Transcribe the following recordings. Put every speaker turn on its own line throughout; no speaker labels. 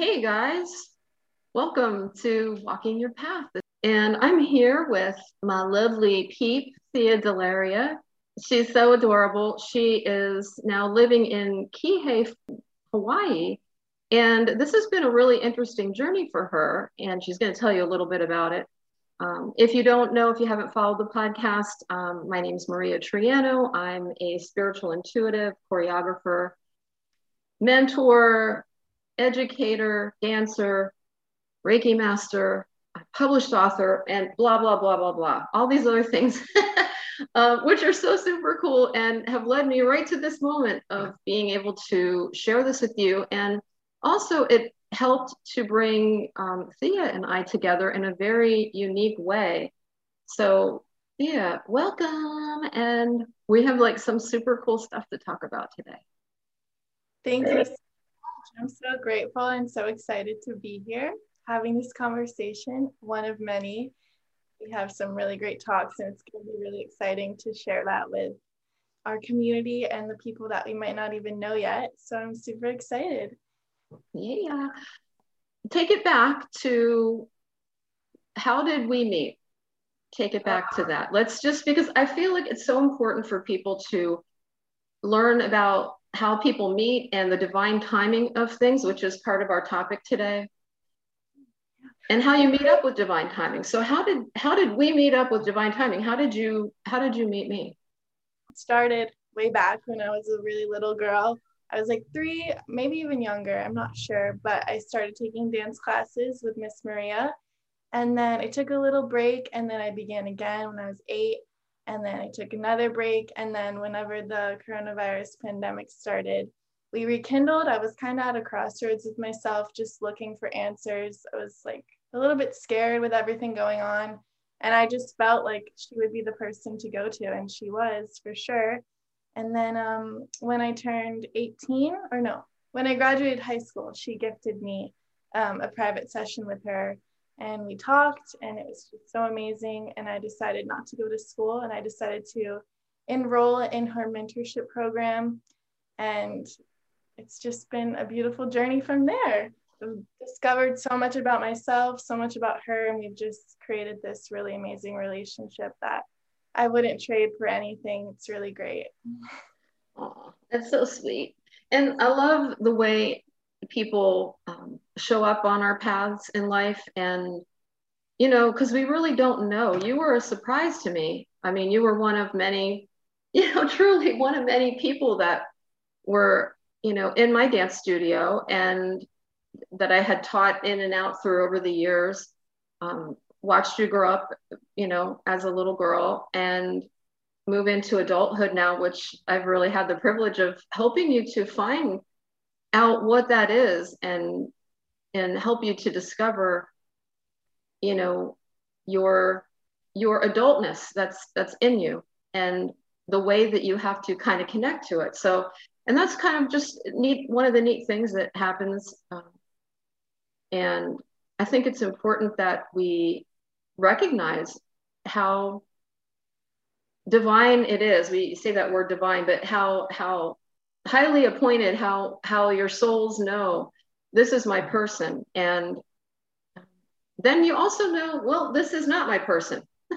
Hey guys, welcome to Walking Your Path. And I'm here with my lovely peep, Thea Delaria. She's so adorable. She is now living in Kihei, Hawaii. And this has been a really interesting journey for her. And she's going to tell you a little bit about it. Um, if you don't know, if you haven't followed the podcast, um, my name is Maria Triano. I'm a spiritual intuitive, choreographer, mentor, educator, dancer, Reiki master, published author, and blah, blah, blah, blah, blah. All these other things, uh, which are so super cool and have led me right to this moment of being able to share this with you. And also, it helped to bring um, Thea and I together in a very unique way. So, Thea, welcome. And we have like some super cool stuff to talk about today.
Thank you I'm so grateful and so excited to be here having this conversation, one of many. We have some really great talks, and it's going to be really exciting to share that with our community and the people that we might not even know yet. So I'm super excited.
Yeah. Take it back to how did we meet? Take it back to that. Let's just because I feel like it's so important for people to learn about how people meet and the divine timing of things, which is part of our topic today. And how you meet up with divine timing. So how did how did we meet up with divine timing? How did you how did you meet me?
Started way back when I was a really little girl. I was like three, maybe even younger, I'm not sure, but I started taking dance classes with Miss Maria. And then I took a little break and then I began again when I was eight and then I took another break. And then whenever the coronavirus pandemic started, we rekindled. I was kind of at a crossroads with myself, just looking for answers. I was like a little bit scared with everything going on. And I just felt like she would be the person to go to, and she was for sure. And then um, when I turned 18, or no, when I graduated high school, she gifted me um, a private session with her and we talked and it was just so amazing and i decided not to go to school and i decided to enroll in her mentorship program and it's just been a beautiful journey from there. I've discovered so much about myself so much about her and we've just created this really amazing relationship that i wouldn't trade for anything. It's really great.
Oh that's so sweet. And i love the way people um, show up on our paths in life and you know because we really don't know. You were a surprise to me. I mean you were one of many you know truly one of many people that were you know in my dance studio and that i had taught in and out through over the years. Um, watched you grow up you know as a little girl and move into adulthood now which i've really had the privilege of helping you to find out what that is and and help you to discover you know your your adultness that's that's in you and the way that you have to kind of connect to it. So and that's kind of just neat one of the neat things that happens um, and i think it's important that we recognize how divine it is. We say that word divine but how how highly appointed how how your souls know this is my person. And then you also know well this is not my person.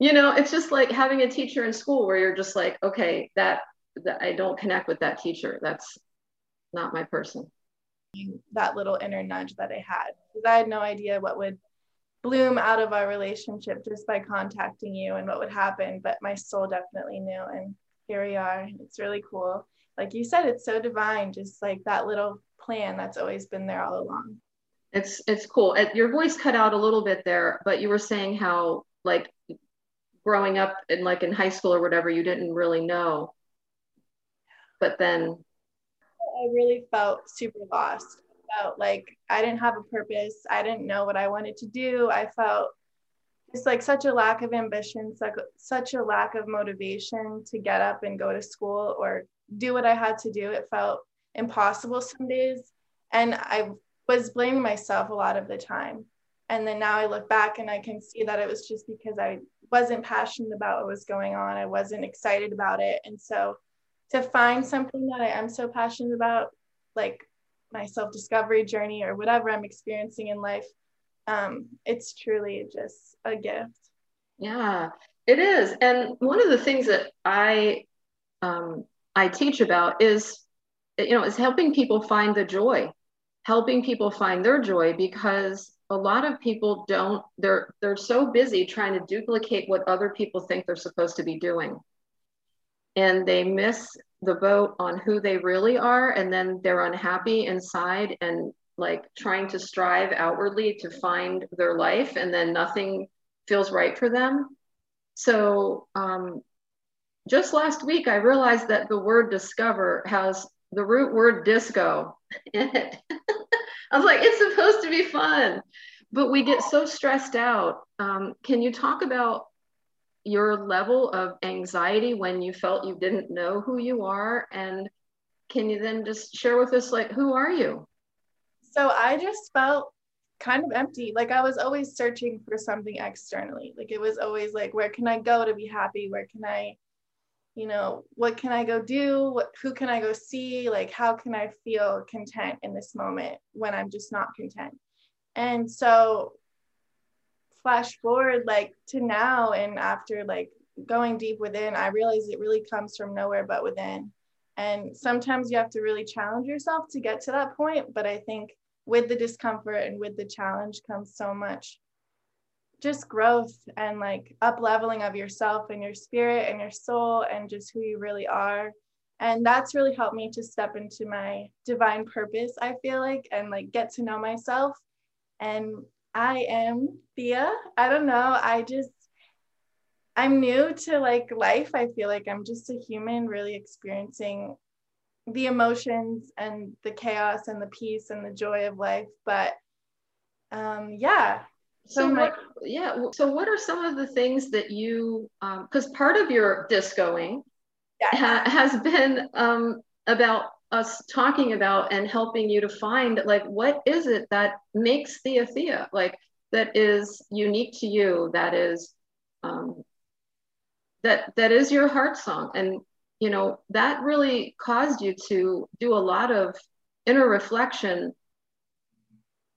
You know it's just like having a teacher in school where you're just like okay that, that i don't connect with that teacher. That's not my person.
That little inner nudge that i had. Because i had no idea what would bloom out of our relationship just by contacting you and what would happen but my soul definitely knew. And here we are. It's really cool. Like you said, it's so divine, just like that little plan that's always been there all along.
It's it's cool. Your voice cut out a little bit there, but you were saying how like growing up in like in high school or whatever, you didn't really know. But then
I really felt super lost. I felt like I didn't have a purpose. I didn't know what I wanted to do. I felt just like such a lack of ambition, such, such a lack of motivation to get up and go to school or do what I had to do. It felt impossible some days. And I was blaming myself a lot of the time. And then now I look back and I can see that it was just because I wasn't passionate about what was going on. I wasn't excited about it. And so to find something that I am so passionate about, like my self discovery journey or whatever I'm experiencing in life. Um, it's truly just a gift.
Yeah, it is. And one of the things that I um, I teach about is you know is helping people find the joy, helping people find their joy because a lot of people don't they're they're so busy trying to duplicate what other people think they're supposed to be doing and they miss the boat on who they really are and then they're unhappy inside and like trying to strive outwardly to find their life and then nothing feels right for them. So um, just last week i realized that the word discover has the root word disco in it. I was like it's supposed to be fun but we get so stressed out. Um, can you talk about your level of anxiety when you felt you didn't know who you are? And can you then just share with us like who are you
so i just felt kind of empty. Like i was always searching for something externally. Like it was always like where can i go to be happy? Where can i you know what can i go do? What, who can i go see? Like how can i feel content in this moment when i'm just not content? And so flash forward like to now and after like going deep within, I realize it really comes from nowhere but within. And sometimes you have to really challenge yourself to get to that point. But I think with the discomfort and with the challenge comes so much just growth and like up leveling of yourself and your spirit and your soul and just who you really are. And that's really helped me to step into my divine purpose, I feel like, and like get to know myself and I am Thea. I don't know. I just, I'm new to like life. I feel like I'm just a human really experiencing the emotions and the chaos and the peace and the joy of life. But um, yeah.
So, so my, what, yeah. So what are some of the things that you, because um, part of your discoing yeah. ha- has been um, about us talking about and helping you to find like what is it that makes Thea Thea like that is unique to you that is um, that that is your heart song and you know that really caused you to do a lot of inner reflection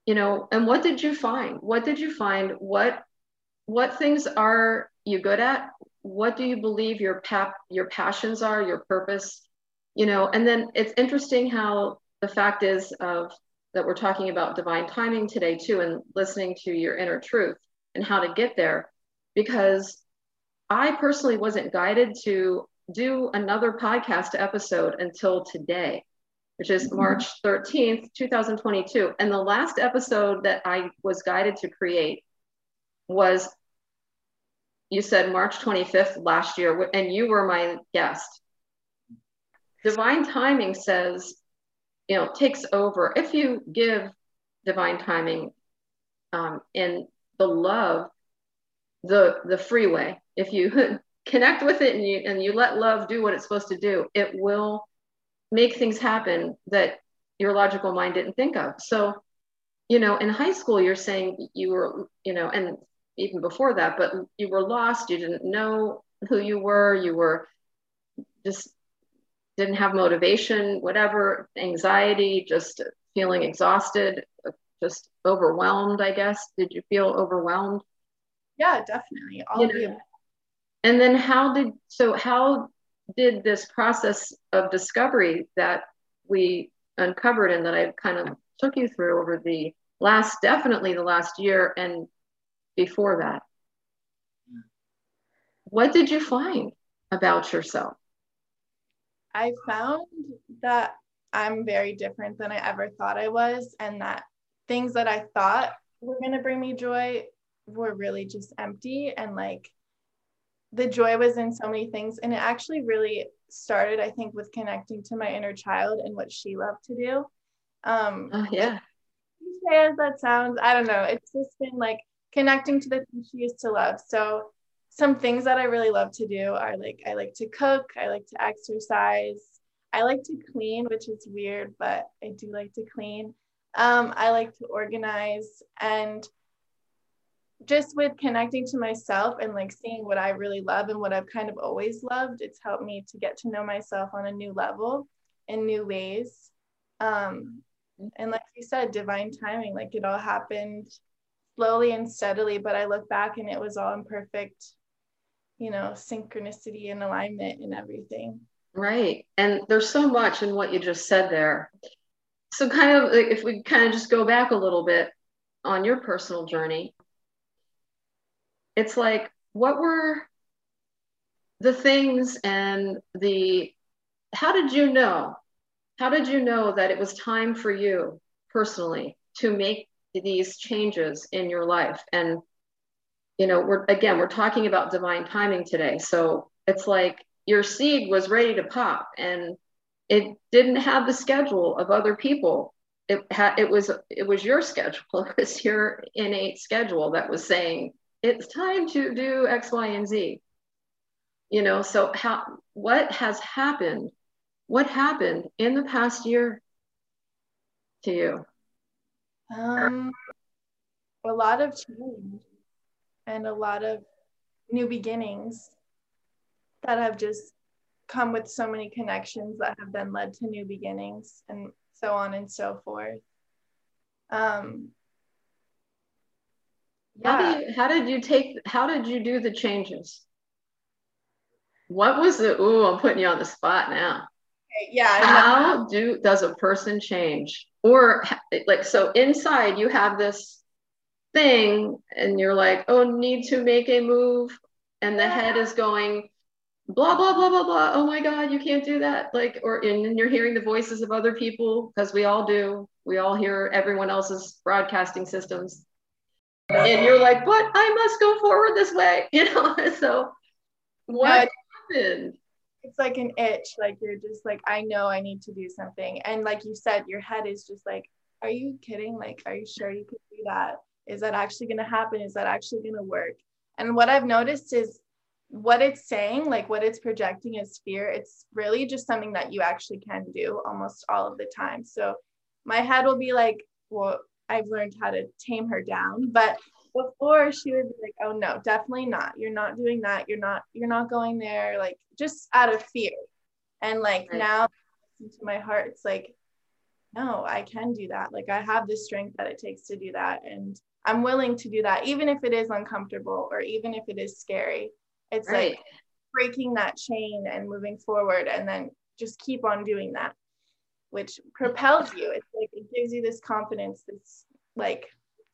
you know and what did you find? What did you find? What what things are you good at? What do you believe your pap your passions are your purpose? You know and then it's interesting how the fact is of that we're talking about divine timing today too and listening to your inner truth and how to get there because i personally wasn't guided to do another podcast episode until today which is mm-hmm. march 13th 2022 and the last episode that i was guided to create was you said march 25th last year and you were my guest divine timing says, you know, takes over. If you give divine timing um, in the love, the the freeway, if you connect with it and you and you let love do what it's supposed to do, it will make things happen that your logical mind didn't think of. So, you know, in high school, you're saying you were, you know, and even before that, but you were lost. You didn't know who you were. You were just didn't have motivation, whatever, anxiety, just feeling exhausted, just overwhelmed, I guess. Did you feel overwhelmed?
Yeah, definitely. All you know,
and then how did so how did this process of discovery that we uncovered and that I kind of took you through over the last definitely the last year and before that? What did you find about yourself?
I found that I'm very different than I ever thought I was, and that things that I thought were going to bring me joy were really just empty. And like the joy was in so many things. And it actually really started, I think, with connecting to my inner child and what she loved to do. Um,
uh, yeah.
As that sounds, I don't know. It's just been like connecting to the things she used to love. So some things that I really love to do are like I like to cook, I like to exercise, I like to clean, which is weird, but I do like to clean. Um, I like to organize and just with connecting to myself and like seeing what I really love and what I've kind of always loved, it's helped me to get to know myself on a new level in new ways. Um, And like you said, divine timing, like it all happened slowly and steadily. But I look back and it was all in perfect, you know, synchronicity and alignment and everything.
Right. And there's so much in what you just said there. So, kind of, if we kind of just go back a little bit on your personal journey, it's like, what were the things and the, how did you know? How did you know that it was time for you personally to make these changes in your life? And, you know, we're, again, we're talking about divine timing today. So, it's like, your seed was ready to pop and it didn't have the schedule of other people it had it was it was your schedule it was your innate schedule that was saying it's time to do x y and z you know so how what has happened what happened in the past year to you
um a lot of change and a lot of new beginnings that have just come with so many connections that have then led to new beginnings and so on and so forth. Um,
yeah. How, do you, how did you take, how did you do the changes? What was the, ooh, I'm putting you on the spot now.
Yeah.
How do, does a person change? Or like, so inside you have this thing and you're like, oh, need to make a move. And the head is going, blah blah blah blah blah oh my god you can't do that like or and you're hearing the voices of other people because we all do we all hear everyone else's broadcasting systems and you're like but i must go forward this way you know? So what happened?
it's like an itch like you're just like i know i need to do something. And like you said your head is just like are you kidding? Like are you sure you could do that? Is that actually going to happen? Is that actually going to work? And what i've noticed is what it's saying, like what it's projecting is fear, it's really just something that you actually can do almost all of the time. So my head will be like, well, I've learned how to tame her down. But before she would be like, oh no, definitely not. You're not doing that. You're not, you're not going there, like just out of fear. And like right. now to my heart, it's like, no, I can do that. Like I have the strength that it takes to do that. And I'm willing to do that, even if it is uncomfortable or even if it is scary. It's right. like breaking that chain and moving forward and then just keep on doing that, which propels you. It's like it gives you this confidence, this like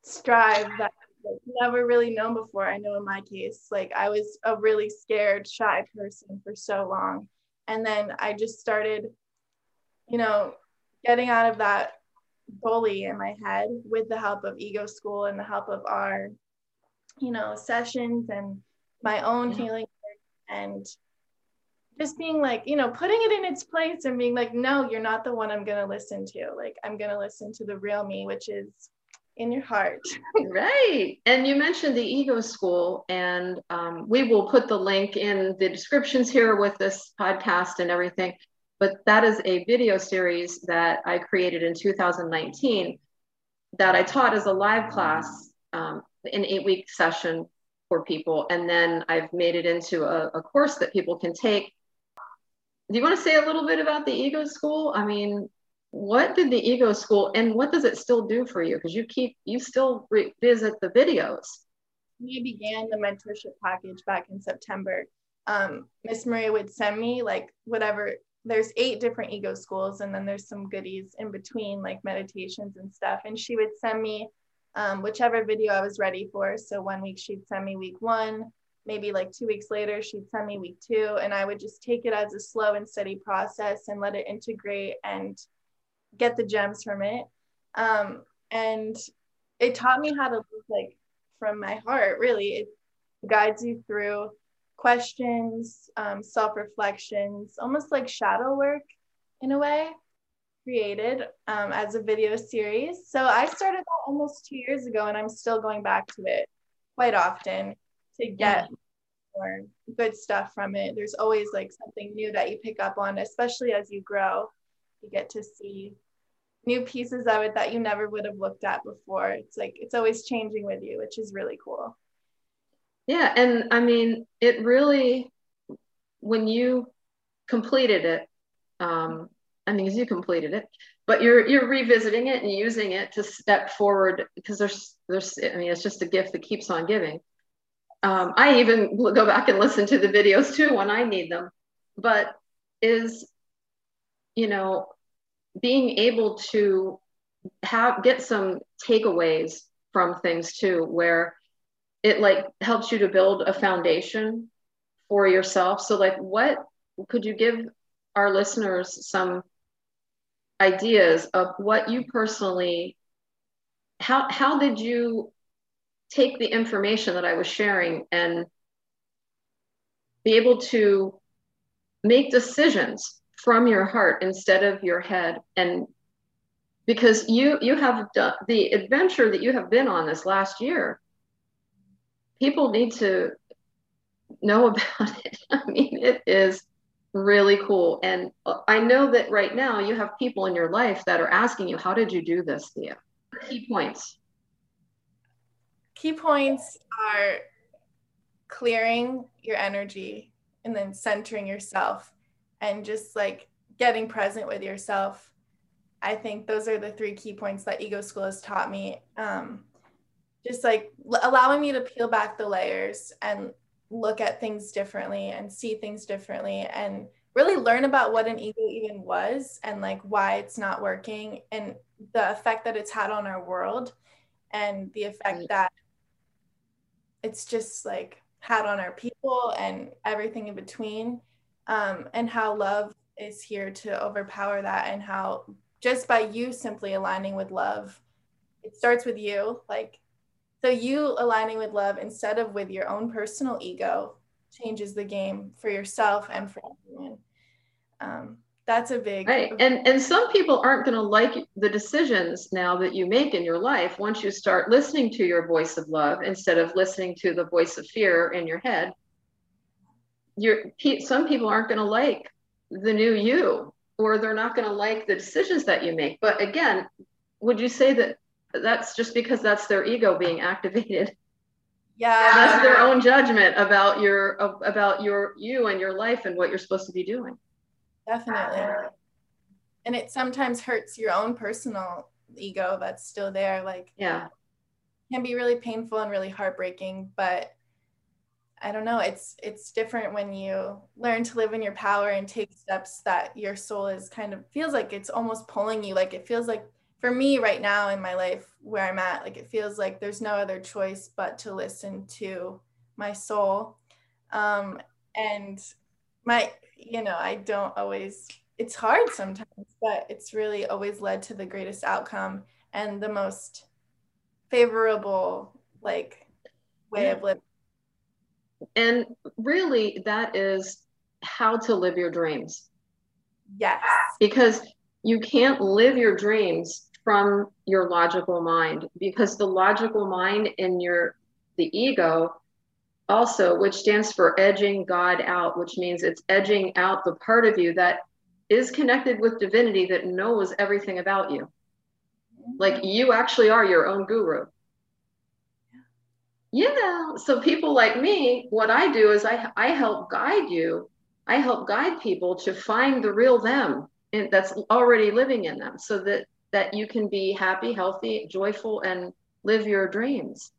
strive that like, never really known before. I know in my case, like I was a really scared, shy person for so long. And then I just started, you know, getting out of that bully in my head with the help of ego school and the help of our, you know, sessions and my own healing and just being like, you know, putting it in its place and being like, no, you're not the one I'm going to listen to. Like, I'm going to listen to the real me, which is in your heart.
right. And you mentioned the ego school, and um, we will put the link in the descriptions here with this podcast and everything. But that is a video series that I created in 2019 that I taught as a live class, um, an eight week session for people. And then I've made it into a, a course that people can take. Do you want to say a little bit about the ego school? I mean, what did the ego school and what does it still do for you? Because you keep, you still revisit the videos.
We began the mentorship package back in September. Um, Miss Maria would send me like whatever there's eight different ego schools and then there's some goodies in between like meditations and stuff and she would send me um, whichever video I was ready for. So one week she'd send me week one, maybe like two weeks later she'd send me week two, and I would just take it as a slow and steady process and let it integrate and get the gems from it. Um, and it taught me how to live like from my heart. Really, it guides you through questions, um, self reflections, almost like shadow work in a way created um, as a video series. So I started that almost two years ago, and I'm still going back to it quite often to get more good stuff from it. There's always like something new that you pick up on, especially as you grow. You get to see new pieces of it that you never would have looked at before. It's like it's always changing with you, which is really cool.
Yeah, and I mean, it really when you completed it, um, I mean, as you completed it. but you're you're revisiting it and using it to step forward because there's there's I mean it's just a gift that keeps on giving. Um, I even go back and listen to the videos too when I need them, but is you know being able to have get some takeaways from things too where it like helps you to build a foundation for yourself. So like what could you give our listeners some ideas of what you personally how how did you take the information that I was sharing and be able to make decisions from your heart instead of your head. And because you you have done the adventure that you have been on this last year people need to know about it. I mean it is really cool. And i know that right now you have people in your life that are asking you how did you do this thea? Key points
key points are clearing your energy and then centering yourself and just like getting present with yourself I think those are the three key points that Ego School has taught me. Um, just like allowing me to peel back the layers and look at things differently and see things differently and really learn about what an ego even was and like why it's not working and the effect that it's had on our world and the effect that it's just like had on our people and everything in between um, and how love is here to overpower that and how just by you simply aligning with love it starts with you like so you aligning with love instead of with your own personal ego changes the game for yourself and for everyone. Um, that's a big
right and and some people aren't going to like the decisions now that you make in your life once you start listening to your voice of love instead of listening to the voice of fear in your head you're some people aren't going to like the new you or they're not going to like the decisions that you make. But again, would you say that that's just because that's their ego being activated?
Yeah.
That's their own judgment about your about your you and your life and what you're supposed to be doing.
Definitely. And it sometimes hurts your own personal ego that's still there like
yeah.
Can be really painful and really heartbreaking, but I don't know. It's it's different when you learn to live in your power and take steps that your soul is kind of feels like it's almost pulling you. Like it feels like for me right now in my life where I'm at, like it feels like there's no other choice but to listen to my soul. Um, and my, you know, I don't always. It's hard sometimes, but it's really always led to the greatest outcome and the most favorable like way yeah. of living
and really that is how to live your dreams
yes
because you can't live your dreams from your logical mind because the logical mind in your the ego also which stands for edging god out which means it's edging out the part of you that is connected with divinity that knows everything about you like mm-hmm. you actually are your own guru yeah. So people like me, what I do is I I help guide you. I help guide people to find the real them and that's already living in them so that that you can be happy, healthy, joyful and live your dreams.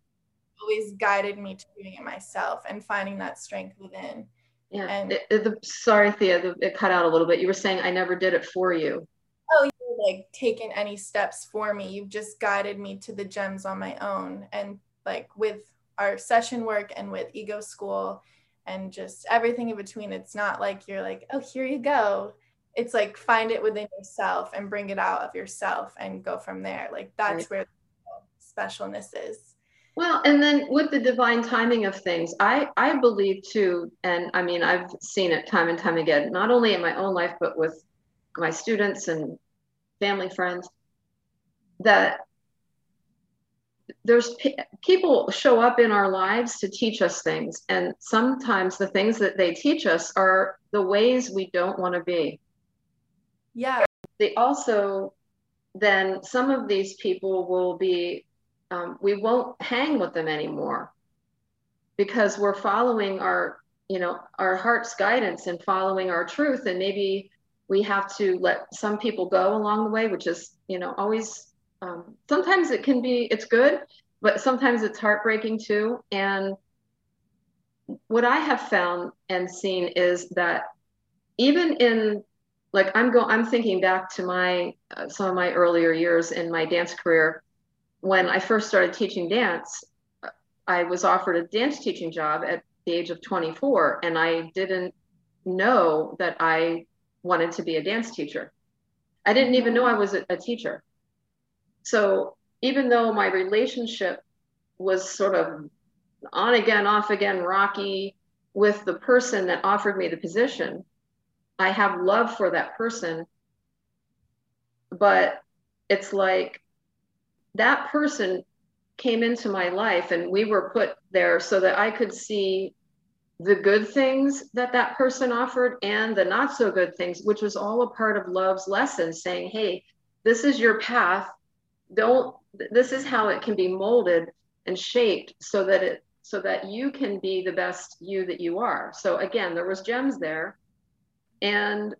Always guided me to doing it myself and finding that strength within.
Yeah. And it, it, the, sorry, Thea, the, it cut out a little bit. You were saying I never did it for you.
Oh, you like taken any steps for me. You've just guided me to the gems on my own. And like with our session work and with ego school and just everything in between it's not like you're like oh here you go it's like find it within yourself and bring it out of yourself and go from there like that's right. where specialness is
well and then with the divine timing of things i i believe too and i mean i've seen it time and time again not only in my own life but with my students and family friends that there's people show up in our lives to teach us things. And sometimes the things that they teach us are the ways we don't want to be.
Yeah.
They also then some of these people will be um, we won't hang with them anymore because we're following our you know our heart's guidance and following our truth and maybe we have to let some people go along the way, which is, you know, always, um, sometimes it can be, it's good, but sometimes it's heartbreaking too. And what I have found and seen is that even in like I'm going, I'm thinking back to my uh, some of my earlier years in my dance career when I first started teaching dance. I was offered a dance teaching job at the age of 24, and I didn't know that I wanted to be a dance teacher. I didn't even know I was a, a teacher. So even though my relationship was sort of on again, off again, rocky with the person that offered me the position, I have love for that person. But it's like that person came into my life and we were put there so that I could see the good things that that person offered and the not so good things, which was all a part of love's lesson saying, hey, this is your path. Don't, this is how it can be molded and shaped so that it, so that you can be the best you that you are. So again, there was gems there. And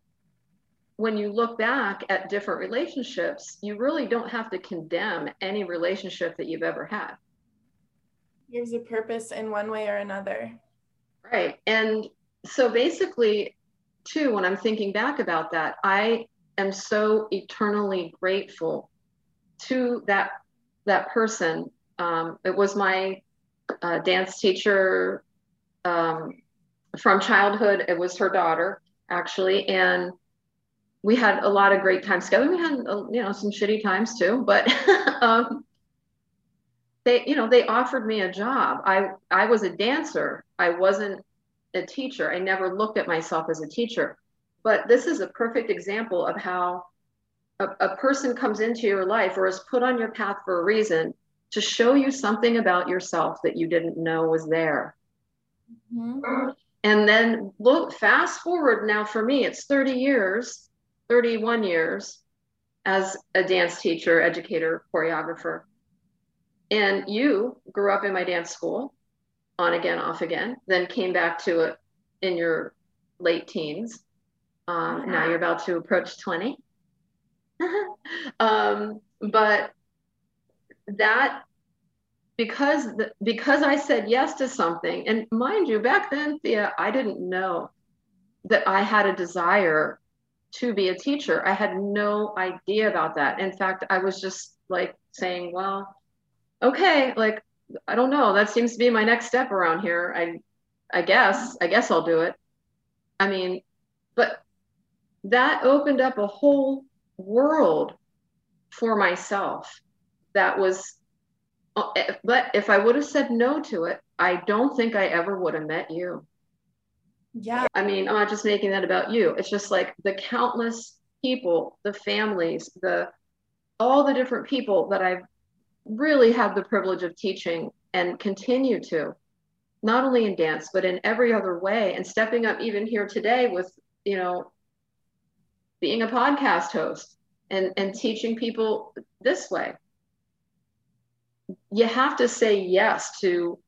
when you look back at different relationships, you really don't have to condemn any relationship that you've ever had.
There's a purpose in one way or another.
Right. And so basically, too, when I'm thinking back about that, I am so eternally grateful to that that person. Um, it was my uh, dance teacher um, from childhood. It was her daughter, actually, and we had a lot of great times together. We had, uh, you know, some shitty times too, but um, they you know they offered me a job. I i was a dancer. I wasn't a teacher. I never looked at myself as a teacher. But this is a perfect example of how a, a person comes into your life or is put on your path for a reason to show you something about yourself that you didn't know was there. Mm-hmm. and then look fast forward now for me it's 30 years 31 years as a dance teacher educator choreographer and you grew up in my dance school, on again, off again, then came back to it in your late teens. Um, now you're about to approach 20. um, but that because the, because I said yes to something, and mind you, back then, Thea, I didn't know that I had a desire to be a teacher. I had no idea about that. In fact, I was just like saying, well, okay, like I don't know, that seems to be my next step around here. I I guess, I guess I'll do it. I mean, but that opened up a whole world for myself that was uh, but if I would have said no to it, I don't think I ever would have met you.
Yeah.
I mean, I'm not just making that about you. It's just like the countless people, the families, the all the different people that I've really have the privilege of teaching and continue to not only in dance but in every other way and stepping up even here today with you know being a podcast host and and teaching people this way you have to say yes to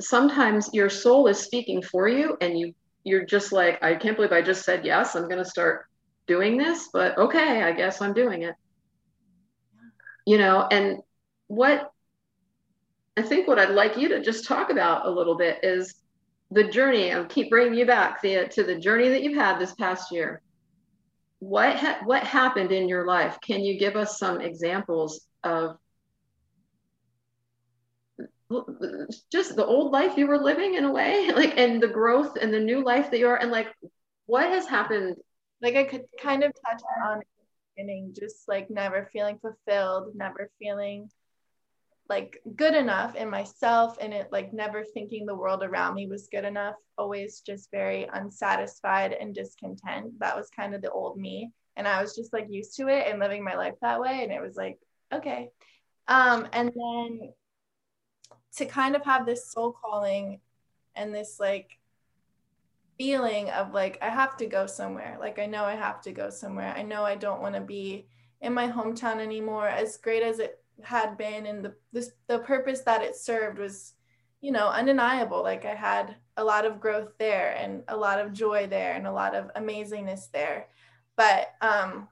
sometimes your soul is speaking for you and you you're just like i can't believe i just said yes i'm going to start doing this but okay i guess i'm doing it you know and what I think what I'd like you to just talk about a little bit is the journey. I'll keep bringing you back Thea, to the journey that you've had this past year. What ha- what happened in your life? Can you give us some examples of just the old life you were living in a way, like, and the growth and the new life that you are, and like, what has happened?
Like, I could kind of touch on beginning, just like never feeling fulfilled, never feeling like good enough in myself and it like never thinking the world around me was good enough always just very unsatisfied and discontent that was kind of the old me and i was just like used to it and living my life that way and it was like okay um and then to kind of have this soul calling and this like feeling of like i have to go somewhere. Like i know i have to go somewhere. I know i don't want to be in my hometown anymore as great as it had been. And the this the purpose that it served was you know undeniable. Like i had a lot of growth there and a lot of joy there and a lot of amazingness there. But um,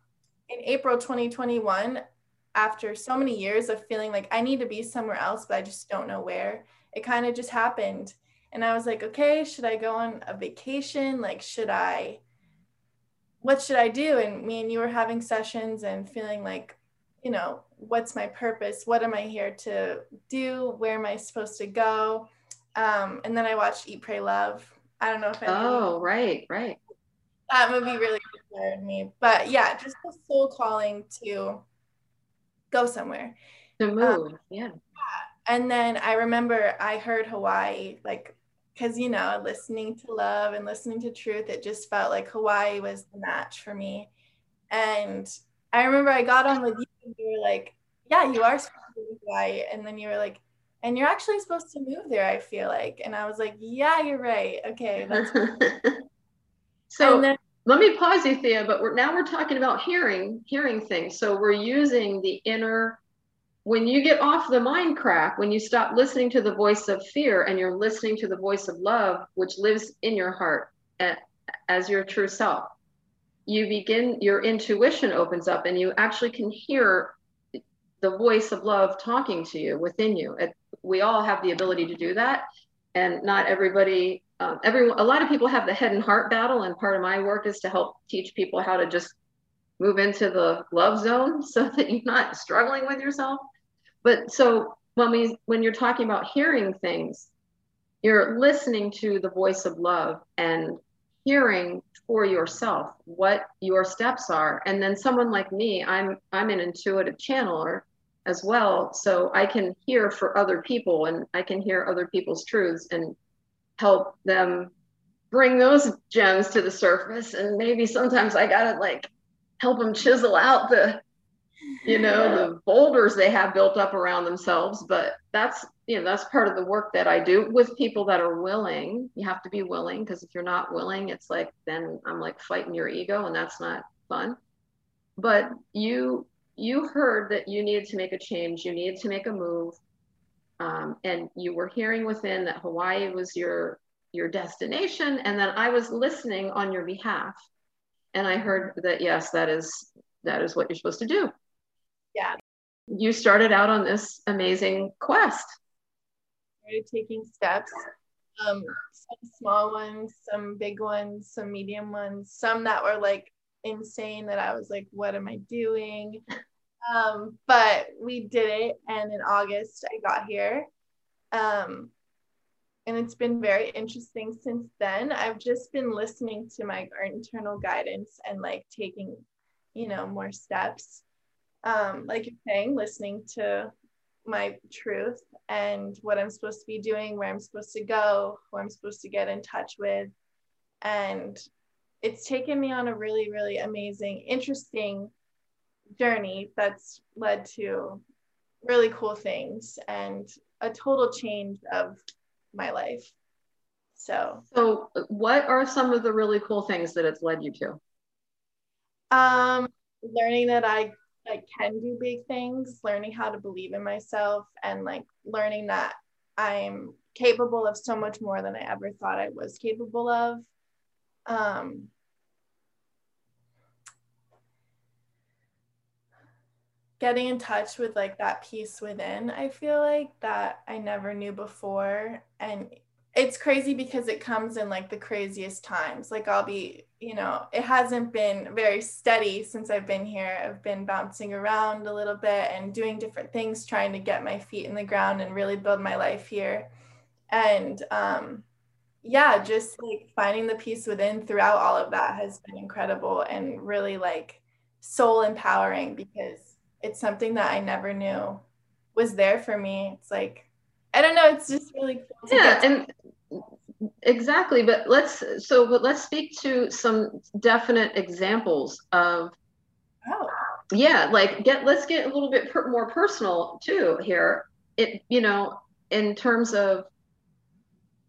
in April 2021, after so many years of feeling like I need to be somewhere else, but I just don't know where, it kind of just happened. And I was like, okay, should I go on a vacation? Like, should I, what should I do? And me and you were having sessions and feeling like, you know, what's my purpose? What am I here to do? Where am I supposed to go? Um, and then I watched Eat, Pray, Love. I don't know if I.
Oh, right, right.
That movie really inspired me. But yeah, just the soul calling to go somewhere.
To move, um, yeah.
And then I remember I heard Hawaii, like, because, you know, listening to love and listening to truth, it just felt like Hawaii was the match for me. And I remember I got on with you and you were like, yeah, you are supposed to be Hawaii. And then you were like, and you're actually supposed to move there, I feel like. And I was like, yeah, you're right. Okay.
That's so then, let me pause you, Thea, but we're, now we're talking about hearing, hearing things. So we're using the inner, when you get off the mind crack, when you stop listening to the voice of fear and you're listening to the voice of love, which lives in your heart as your true self, you begin, your intuition opens up and you actually can hear the voice of love talking to you within you. It, we all have the ability to do that. And not everybody um, every a lot of people have the head and heart battle, and part of my work is to help teach people how to just move into the love zone so that you're not struggling with yourself. But so when we when you're talking about hearing things, you're listening to the voice of love and hearing for yourself what your steps are. And then someone like me, I'm I'm an intuitive channeler as well, so I can hear for other people and I can hear other people's truths and help them bring those gems to the surface. And maybe sometimes i gotta like help them chisel out the you know yeah. the boulders they have built up around themselves. But that's you know that's part of the work that i do with people that are willing. You have to be willing because if you're not willing it's like then i'm like fighting your ego and that's not fun. But you you heard that you needed to make a change. You needed to make a move um, and you were hearing within that Hawaii was your your destination, and then I was listening on your behalf, and I heard that yes, that is that is what you're supposed to do.
Yeah.
You started out on this amazing quest.
Started taking steps, um, some small ones, some big ones, some medium ones, some that were like insane that I was like, what am I doing? Um, but we did it, and in August I got here. Um, and it's been very interesting since then. I've just been listening to my internal guidance and like taking, you know, more steps. Um, like you're saying, listening to my truth and what I'm supposed to be doing, where I'm supposed to go, who I'm supposed to get in touch with. And it's taken me on a really, really amazing, interesting journey that's led to really cool things and a total change of my life. So,
so what are some of the really cool things that it's led you to?
Um, learning that I I can do big things, learning how to believe in myself, and like learning that I'm capable of so much more than I ever thought I was capable of. Um, getting in touch with like that peace within i feel like that i never knew before. And it's crazy because it comes in like the craziest times. Like i'll be you know it hasn't been very steady since i've been here. I've been bouncing around a little bit and doing different things trying to get my feet in the ground and really build my life here. And um yeah just like finding the peace within throughout all of that has been incredible and really like soul empowering because it's something that I never knew was there for me. It's like, I don't know, it's just really cool.
yeah, and exactly. But let's so but let's speak to some definite examples of
oh
yeah, like get let's get a little bit per, more personal too here. It you know, in terms of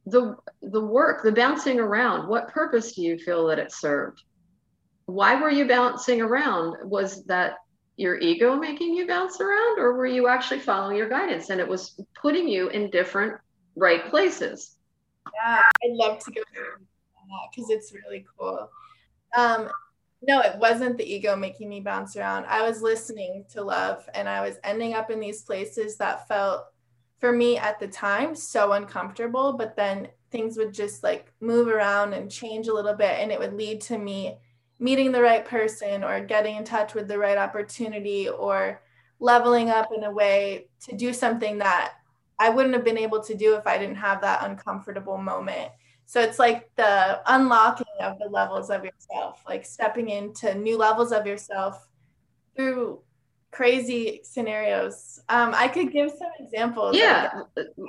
the the work, the bouncing around, what purpose do you feel that it served? Why were you bouncing around? Was that your ego making you bounce around or were you actually following your guidance and it was putting you in different right places
yeah i'd love to go because it's really cool um, no, it wasn't the ego making me bounce around. I was listening to love and I was ending up in these places that felt for me at the time so uncomfortable, but then things would just like move around and change a little bit and it would lead to me meeting the right person or getting in touch with the right opportunity or leveling up in a way to do something that I wouldn't have been able to do if I didn't have that uncomfortable moment. So it's like the unlocking of the levels of yourself, like stepping into new levels of yourself through crazy scenarios. Um, I could give some examples.
Yeah,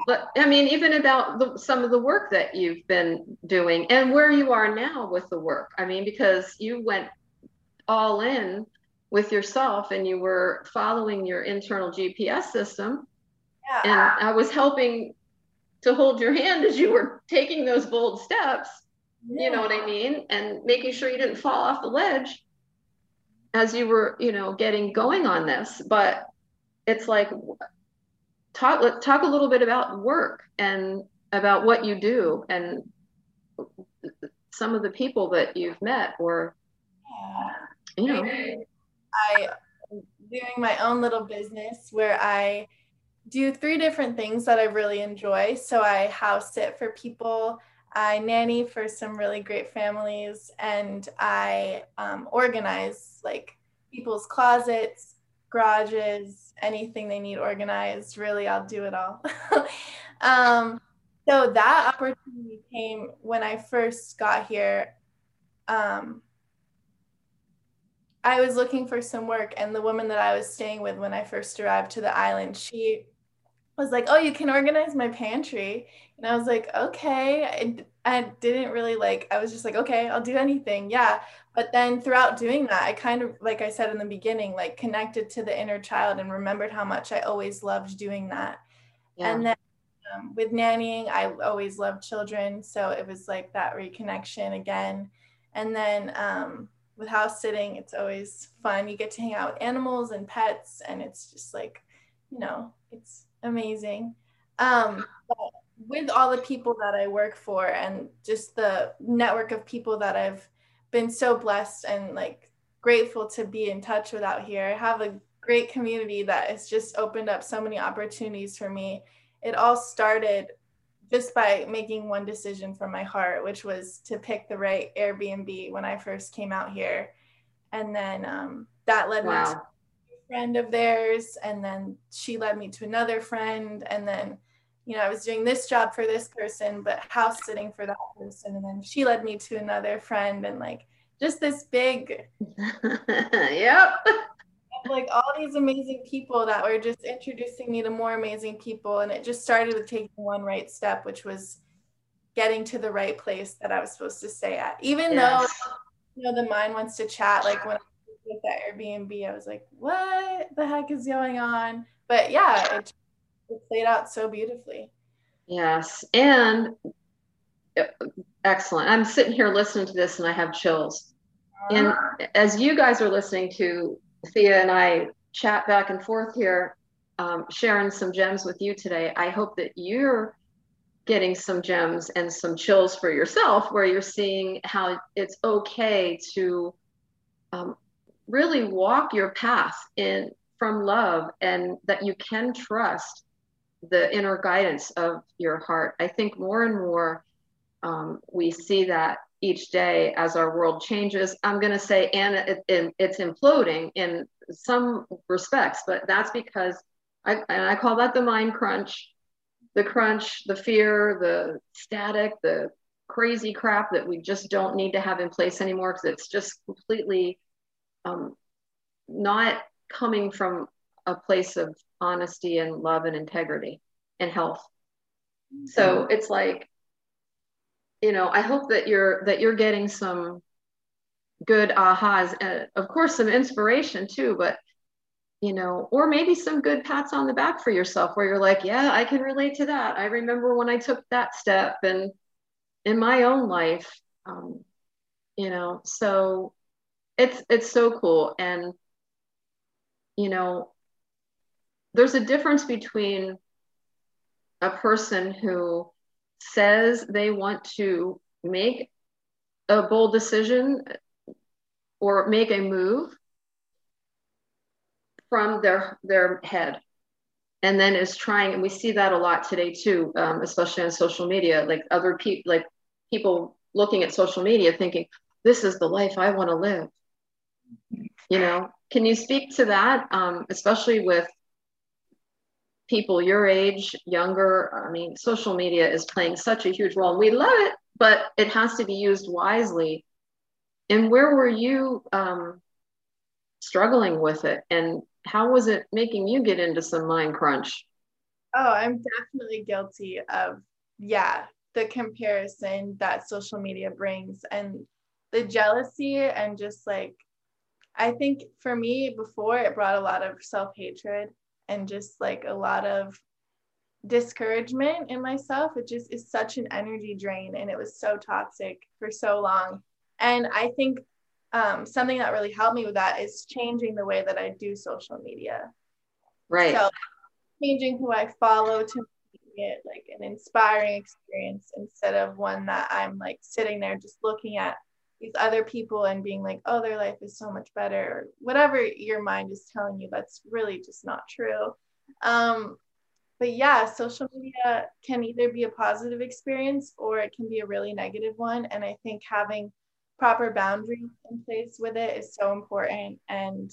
but I mean, even about the, some of the work that you've been doing and where you are now with the work. I mean, because you went all in with yourself and you were following your internal GPS system. Yeah. And I was helping to hold your hand as you were taking those bold steps. Yeah. You know what I mean? And making sure you didn't fall off the ledge as you were, you know, getting going on this. But it's like talk talk a little bit about work and about what you do and some of the people that you've met or you know
I doing my own little business where I do three different things that I really enjoy. So I house sit for people, I nanny for some really great families, and I um, organize like people's closets, garages, anything they need organized. Really, I'll do it all. um, so that opportunity came when I first got here. Um, I was looking for some work, and the woman that I was staying with when I first arrived to the island, she was like, "Oh, you can organize my pantry," and I was like, "Okay." I, I didn't really like. I was just like, "Okay, I'll do anything." Yeah, but then throughout doing that, I kind of, like I said in the beginning, like connected to the inner child and remembered how much I always loved doing that. Yeah. And then um, with nannying, I always loved children, so it was like that reconnection again. And then um, with house sitting, it's always fun. You get to hang out with animals and pets, and it's just like, you know, it's amazing. Um, with all the people that I work for and just the network of people that I've been so blessed and like grateful to be in touch with out here. I have a great community that has just opened up so many opportunities for me. It all started just by making one decision from my heart, which was to pick the right Airbnb when I first came out here. And then um, that led wow. me to friend of theirs and then she led me to another friend and then you know i was doing this job for this person but house sitting for that person and then she led me to another friend and like just this big
yep
like all these amazing people that were just introducing me to more amazing people and it just started with taking one right step which was getting to the right place that i was supposed to stay at even yes. though you know the mind wants to chat like when with that Airbnb, I was like, what the heck is going on? But yeah, it, it played out so beautifully.
Yes. And uh, excellent. I'm sitting here listening to this and I have chills. And as you guys are listening to Thea and I chat back and forth here, um, sharing some gems with you today, I hope that you're getting some gems and some chills for yourself where you're seeing how it's okay to um, really walk your path in from love and that you can trust the inner guidance of your heart. I think more and more um, we see that each day as our world changes. I'm going to say, and it, it, it's imploding in some respects, but that's because I, and I call that the mind crunch, the crunch, the fear, the static, the crazy crap that we just don't need to have in place anymore because it's just completely um, not coming from a place of honesty and love and integrity and health. Mm-hmm. So it's like, you know, I hope that you're that you're getting some good ahas and of course some inspiration too, but you know, or maybe some good pats on the back for yourself where you're like, yeah, I can relate to that. I remember when I took that step and in my own life, um, you know, so it's it's so cool. And you know there's a difference between a person who says they want to make a bold decision or make a move from their their head and then is trying and we see that a lot today too um, especially on social media like other people like people looking at social media thinking this is the life i want to live you know can you speak to that um, especially with people your age younger? I mean social media is playing such a huge role we love it but it has to be used wisely. And where were you um, struggling with it? And how was it making you get into some mind crunch?
Oh, I'm definitely guilty of, yeah, the comparison that social media brings and the jealousy and just like, I think for me before it brought a lot of self hatred and just like a lot of discouragement in myself. It just is such an energy drain and it was so toxic for so long. And I think um, something that really helped me with that is changing the way that I do social media.
Right. So
changing who I follow to make it like an inspiring experience instead of one that I'm like sitting there just looking at these other people and being like, oh, their life is so much better, or whatever your mind is telling you. That's really just not true. Um, but yeah, social media can either be a positive experience or it can be a really negative one. And I think having proper boundaries in place with it is so important and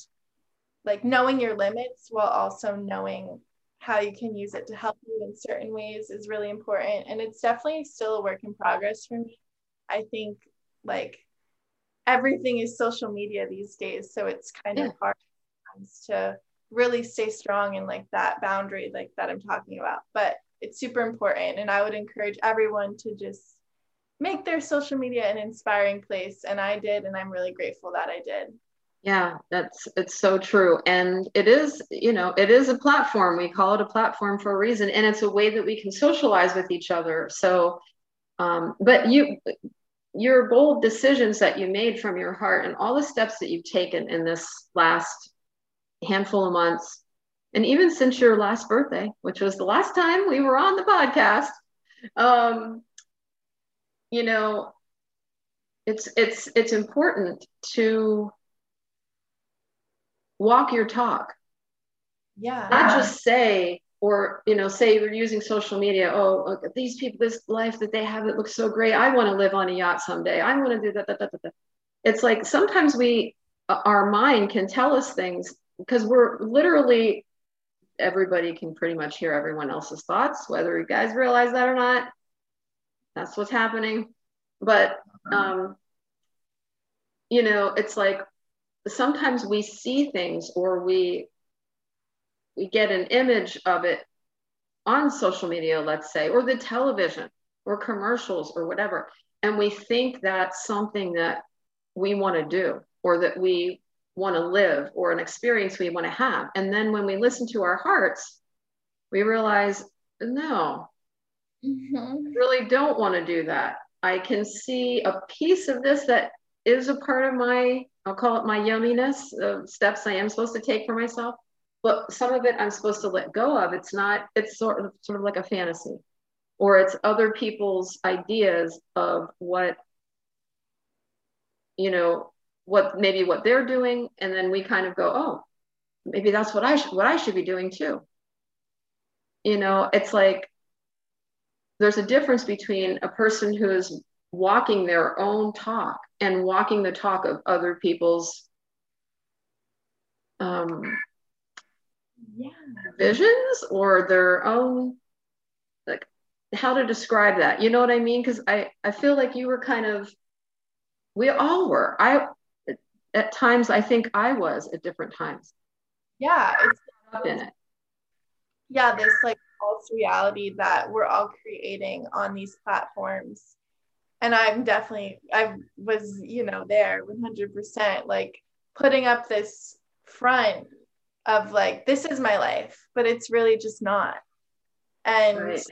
like knowing your limits while also knowing how you can use it to help you in certain ways is really important and it's definitely still a work in progress for me i think like everything is social media these days so it's kind yeah. of hard to really stay strong in like that boundary like that i'm talking about but it's super important and i would encourage everyone to just make their social media an inspiring place and i did and i'm really grateful that i did
yeah that's it's so true and it is you know it is a platform we call it a platform for a reason and it's a way that we can socialize with each other so um, but you your bold decisions that you made from your heart and all the steps that you've taken in this last handful of months. And even since your last birthday which was the last time we were on the podcast um, you know it's it's it's important to walk your talk.
Yeah.
Not just say or you know say you're using social media oh look at these people this life that they have it looks so great i want to live on a yacht someday i want to do that, that, that, that. it's like sometimes we our mind can tell us things because we're literally everybody can pretty much hear everyone else's thoughts whether you guys realize that or not that's what's happening but um, you know it's like sometimes we see things or we we get an image of it on social media let's say or the television or commercials or whatever and we think that's something that we want to do or that we want to live or an experience we want to have and then when we listen to our hearts we realize no mm-hmm. really don't want to do that. I can see a piece of this that is a part of my, I'll call it my yumminess of steps I am supposed to take for myself. But some of it I'm supposed to let go of. It's not, it's sort of sort of like a fantasy. Or it's other people's ideas of what, you know, what maybe what they're doing. And then we kind of go, oh, maybe that's what I should what I should be doing too. You know, it's like there's a difference between a person who is walking their own talk and walking the talk of other people's um. Visions or their own like how to describe that you know what i mean? Because i i feel like you were kind of we all were. I at times i think i was at different times.
Yeah it's up in it. Yeah this like false reality that we're all creating on these platforms. And i'm definitely i was you know there 100% like putting up this front of like this is my life but it's really just not. And right.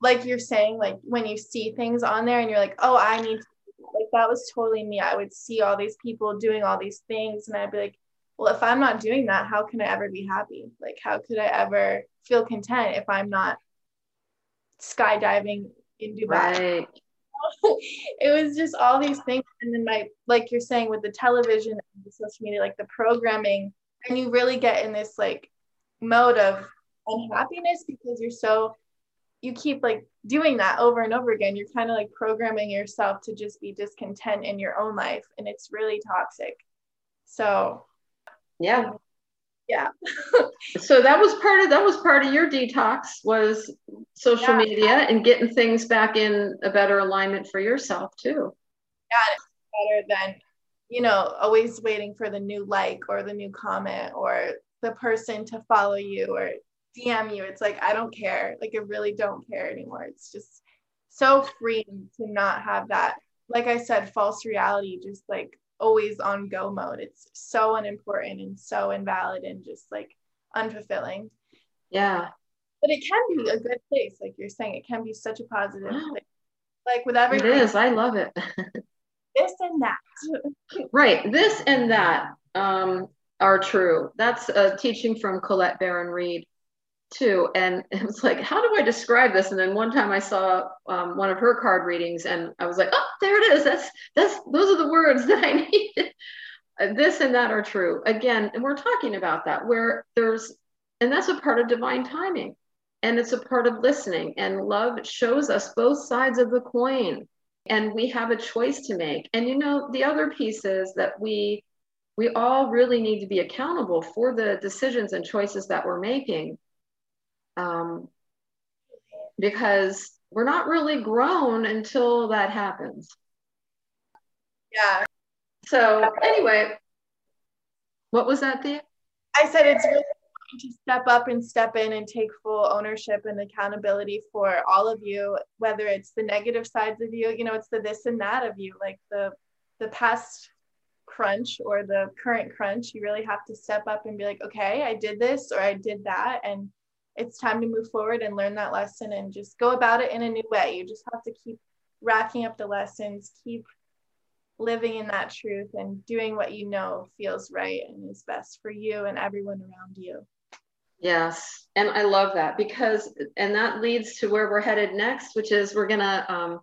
like you're saying like when you see things on there and you're like oh i need to like that was totally me. I would see all these people doing all these things and i'd be like well if i'm not doing that how can i ever be happy? Like how could i ever feel content if i'm not skydiving in dubai?
Right.
It was just all these things. And then my, like you're saying, with the television and the social media, like the programming, and you really get in this like mode of unhappiness because you're so you keep like doing that over and over again. You're kind of like programming yourself to just be discontent in your own life and it's really toxic. So
yeah.
Yeah.
So that was part of that was part of your detox was social yeah. media and getting things back in a better alignment for yourself too.
Yeah it's better than you know always waiting for the new like or the new comment or the person to follow you or DM you. It's like, I don't care. Like, I really don't care anymore. It's just so freeing to not have that, like I said, false reality, just like always on go mode. It's so unimportant and so invalid and just like unfulfilling.
Yeah.
But it can be a good place. Like you're saying, it can be such a positive thing. Like with everything.
It is. I love it.
this and that.
right. This and that um, are true. That's a teaching from Colette Baron Reid too. And it was like, how do I describe this? And then one time I saw um, one of her card readings and I was like, oh, there it is. That's, that's, those are the words that I needed. this and that are true. Again, and we're talking about that where there's, and that's a part of divine timing. And it's a part of listening. And love shows us both sides of the coin. And we have a choice to make. And you know, the other piece is that we we all really need to be accountable for the decisions and choices that we're making um, because we're not really grown until that happens.
Yeah.
So anyway, what was that, Thea?
I said it's really to step up and step in and take full ownership and accountability for all of you, whether it's the negative sides of you, you know, it's the this and that of you, like the the past crunch or the current crunch. You really have to step up and be like, okay, I did this or I did that, and it's time to move forward and learn that lesson and just go about it in a new way. You just have to keep racking up the lessons, keep living in that truth and doing what you know feels right and is best for you and everyone around you.
Yes. And I love that because, and that leads to where we're headed next, which is we're going to um,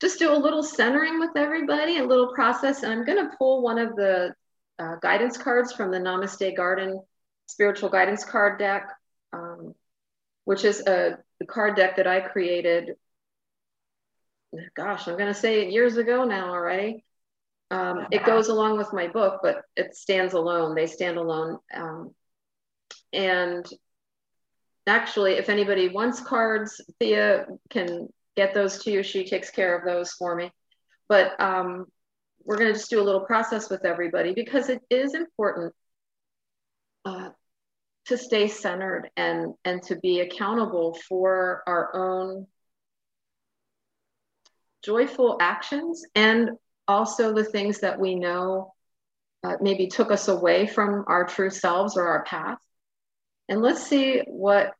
just do a little centering with everybody, a little process. And I'm going to pull one of the uh, guidance cards from the Namaste Garden spiritual guidance card deck. Um, which is a, card deck that I created. Gosh, I'm going to say it years ago now already. Um, it goes along with my book, but it stands alone. They stand alone. Um, and actually, if anybody wants cards, Thea can get those to you. She takes care of those for me. But um, we're going to just do a little process with everybody because it is important uh, to stay centered and and to be accountable for our own joyful actions and also the things that we know uh, maybe took us away from our true selves or our path and let's see what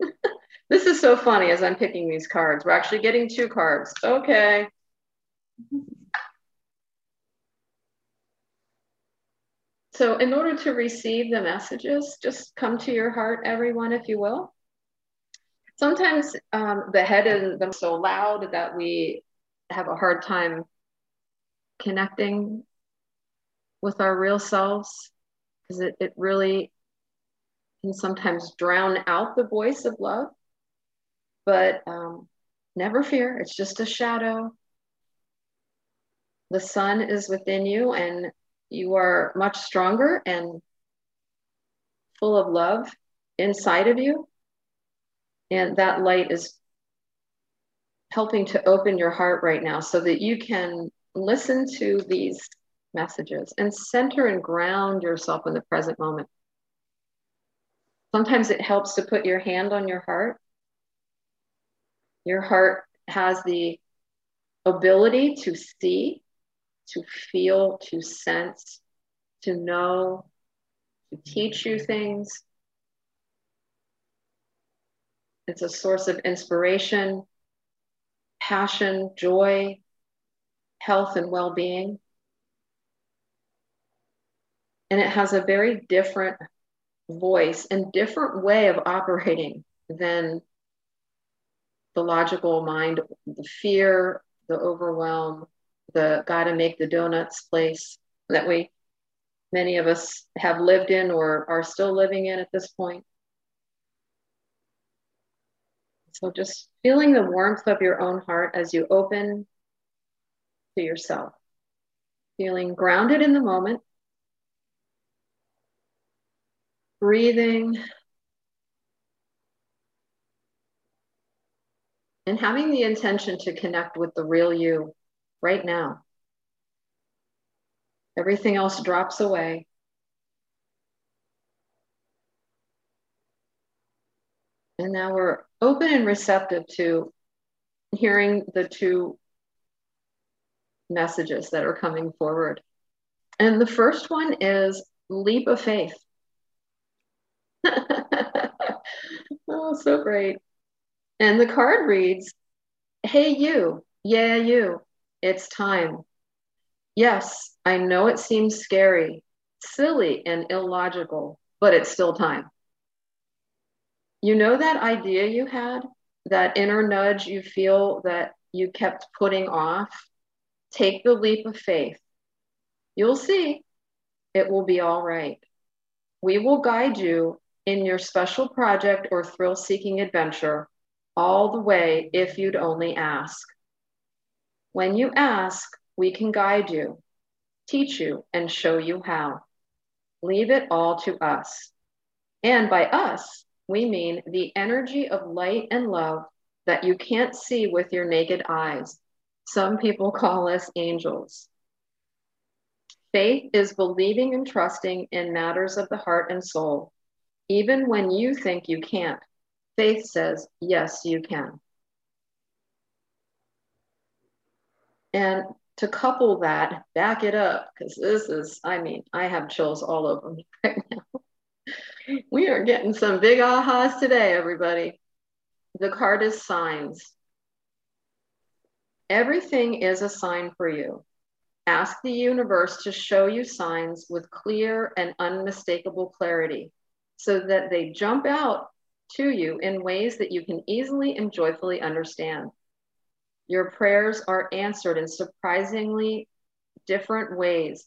this is so funny as i'm picking these cards. We're actually getting two cards. Okay. So, in order to receive the messages, just come to your heart, everyone, if you will. Sometimes um, the head is so loud that we have a hard time connecting with our real selves because it, it really can sometimes drown out the voice of love. But um, never fear, it's just a shadow. The sun is within you, and you are much stronger and full of love inside of you. And that light is helping to open your heart right now so that you can listen to these messages and center and ground yourself in the present moment. Sometimes it helps to put your hand on your heart. Your heart has the ability to see to feel, to sense, to know, to teach you things. It's a source of inspiration, passion, joy, health, and well being. And it has a very different voice and different way of operating than the logical mind, the fear, the overwhelm, the gotta make the donuts place that we, many of us have lived in or are still living in at this point. So just feeling the warmth of your own heart as you open to yourself, feeling grounded in the moment, breathing, and having the intention to connect with the real you right now. Everything else drops away. And now we're open and receptive to hearing the two messages that are coming forward. And the first one is leap of faith. oh, so great. And the card reads Hey, you, yeah, you, it's time. Yes, I know it seems scary, silly, and illogical, but it's still time. You know that idea you had, that inner nudge you feel that you kept putting off? Take the leap of faith. You'll see it will be all right. We will guide you in your special project or thrill seeking adventure all the way if you'd only ask. When you ask, we can guide you, teach you, and show you how. Leave it all to us. And by us, we mean the energy of light and love that you can't see with your naked eyes. Some people call us angels. Faith is believing and trusting in matters of the heart and soul, even when you think you can't. Faith says, yes, you can. And to couple that, back it up, because this is, I mean, I have chills all over me right now. we are getting some big ahas today, everybody. The card is signs. Everything is a sign for you. Ask the universe to show you signs with clear and unmistakable clarity so that they jump out to you in ways that you can easily and joyfully understand. Your prayers are answered in surprisingly different ways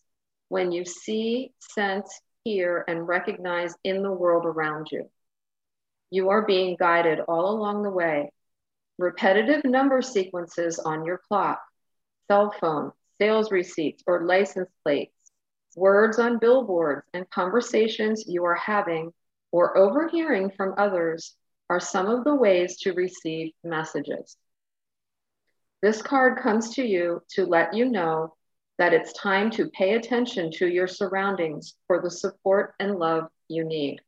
when you see, sense, hear, and recognize in the world around you. You are being guided all along the way. Repetitive number sequences on your clock, cell phone, sales receipts, or license plates, words on billboards, and conversations you are having or overhearing from others are some of the ways to receive messages. This card comes to you to let you know that it's time to pay attention to your surroundings for the support and love you need.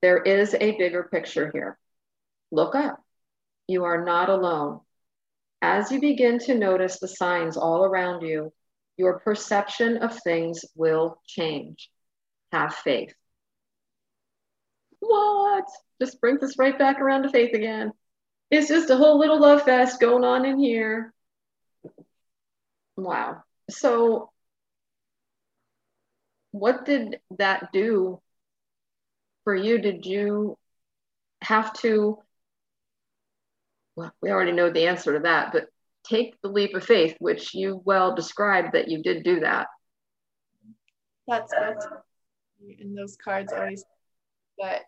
There is a bigger picture here. Look up. You are not alone. As you begin to notice the signs all around you, your perception of things will change. Have faith. What? Just bring this right back around to faith again. It's just a whole little love fest going on in here. Wow. So, what did that do for you? Did you have to? Well, we already know the answer to that, but take the leap of faith, which you well described that you did do that.
That's good. And those cards always, but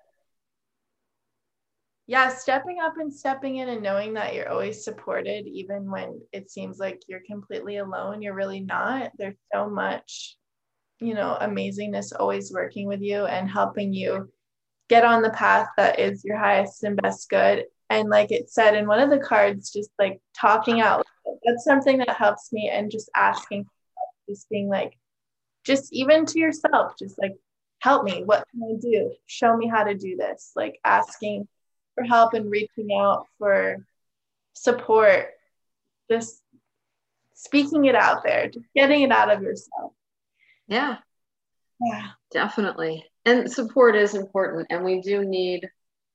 yeah, stepping up and stepping in and knowing that you're always supported, even when it seems like you're completely alone, you're really not. There's so much, you know, amazingness always working with you and helping you get on the path that is your highest and best good. And like it said in one of the cards, just like talking out, that's something that helps me and just asking, just being like, just even to yourself, just like, help me. What can I do? Show me how to do this. Like asking for help and reaching out for support, just speaking it out there, just getting it out of yourself.
Yeah.
Yeah.
Definitely. And support is important. And we do need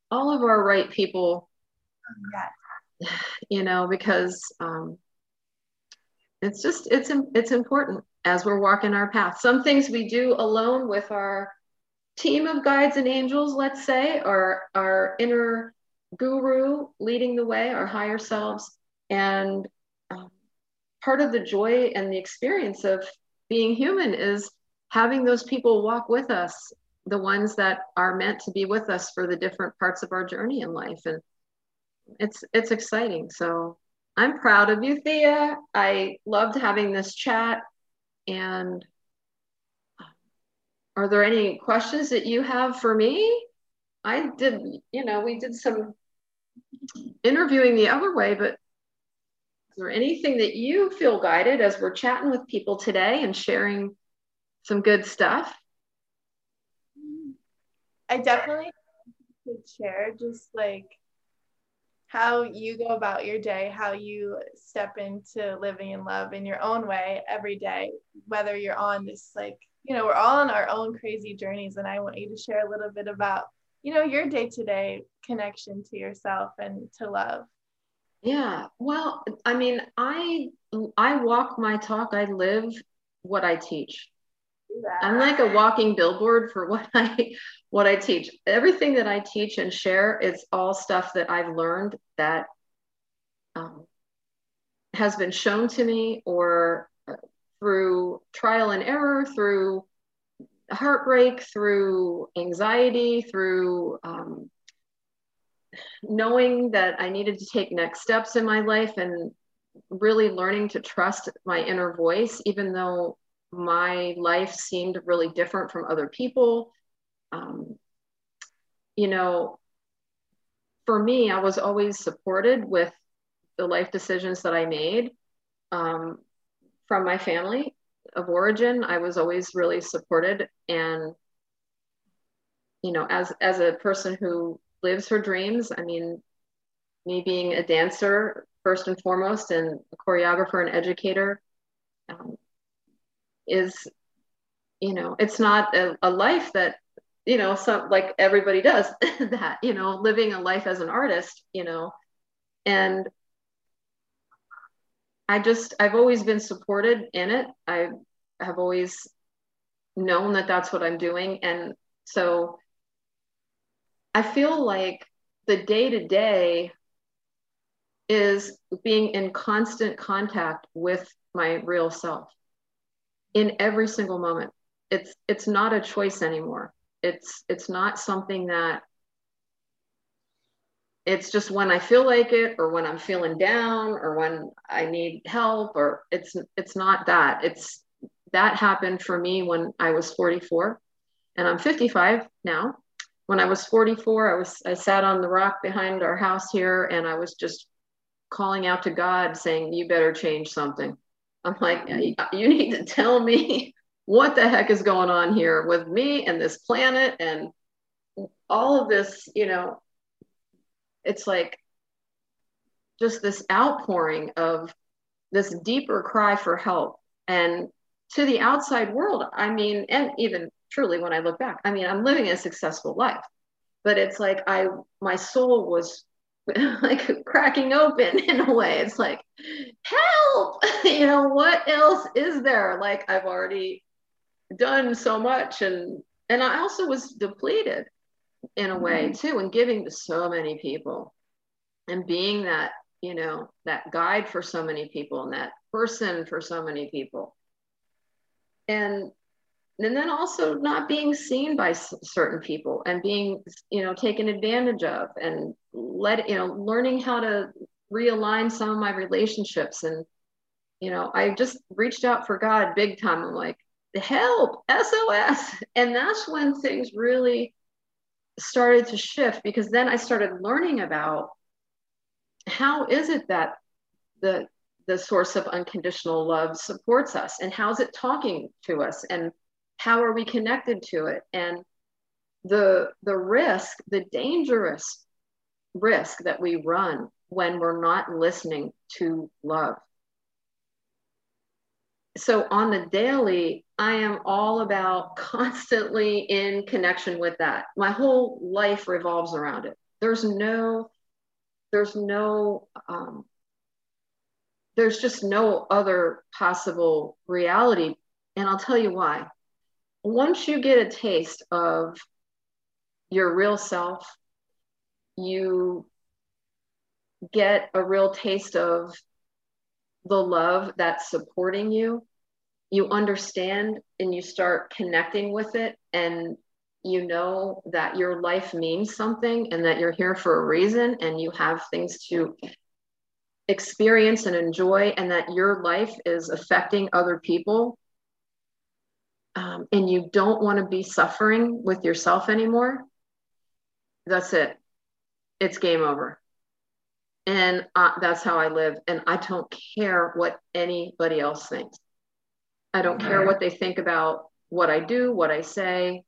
all of our right people.
Yeah.
You know, because um, it's just it's it's important as we're walking our path. Some things we do alone with our team of guides and angels, let's say, or our inner guru leading the way, our higher selves. And um, part of the joy and the experience of being human is having those people walk with us, the ones that are meant to be with us for the different parts of our journey in life. And it's it's exciting. So I'm proud of you, Thea. I loved having this chat. And uh, are there any questions that you have for me? I did, you know, we did some interviewing the other way, but is there anything that you feel guided as we're chatting with people today and sharing some good stuff?
I definitely could share just like how you go about your day, how you step into living in love in your own way every day, whether you're on this like, you know, we're all on our own crazy journeys. And I want you to share a little bit about you know your day-to-day connection to yourself and to love
yeah well i mean i i walk my talk i live what i teach i'm like a walking billboard for what i what i teach. Everything that i teach and share is all stuff that i've learned that um, has been shown to me or uh, through trial and error through heartbreak, through anxiety, through um, knowing that I needed to take next steps in my life and really learning to trust my inner voice, even though my life seemed really different from other people. Um, you know, for me, I was always supported with the life decisions that I made um, from my family of origin, I was always really supported. And, you know, as, as a person who lives her dreams, I mean, me being a dancer first and foremost and a choreographer and educator um, is, you know, it's not a, a life that, you know, some like everybody does that, you know, living a life as an artist, you know, and I just, I've always been supported in it. I have always known that that's what I'm doing. And so I feel like the day to day is being in constant contact with my real self in every single moment. It's it's not a choice anymore. It's it's not something that it's just when I feel like it or when I'm feeling down or when I need help or it's it's not that. It's that happened for me when I was 44 and I'm 55 now. When I was 44, I was I sat on the rock behind our house here and I was just calling out to God saying, "You better change something." I'm like, "You need to tell me what the heck is going on here with me and this planet and all of this, you know, it's like just this outpouring of this deeper cry for help. And to the outside world, I mean, and even truly when I look back, I mean, I'm living a successful life, but it's like I, my soul was like cracking open in a way. It's like, help, you know, what else is there? Like I've already done so much. And, and I also was depleted in a way mm-hmm. too and giving to so many people and being that you know that guide for so many people and that person for so many people and and then also not being seen by certain people and being you know taken advantage of and let you know learning how to realign some of my relationships. And you know i just reached out for god big time. I'm like help sos and that's when things really started to shift because then I started learning about how is it that the the source of unconditional love supports us and how's it talking to us and how are we connected to it and the the risk the dangerous risk that we run when we're not listening to love so on the daily, I am all about constantly in connection with that. My whole life revolves around it. There's no, there's no, um, there's just no other possible reality. And I'll tell you why. Once you get a taste of your real self, you get a real taste of the love that's supporting you, you understand and you start connecting with it and you know that your life means something and that you're here for a reason and you have things to experience and enjoy and that your life is affecting other people um, and you don't want to be suffering with yourself anymore that's it it's game over and that's how i live and i don't care what anybody else thinks i don't care what they think about what i do what i say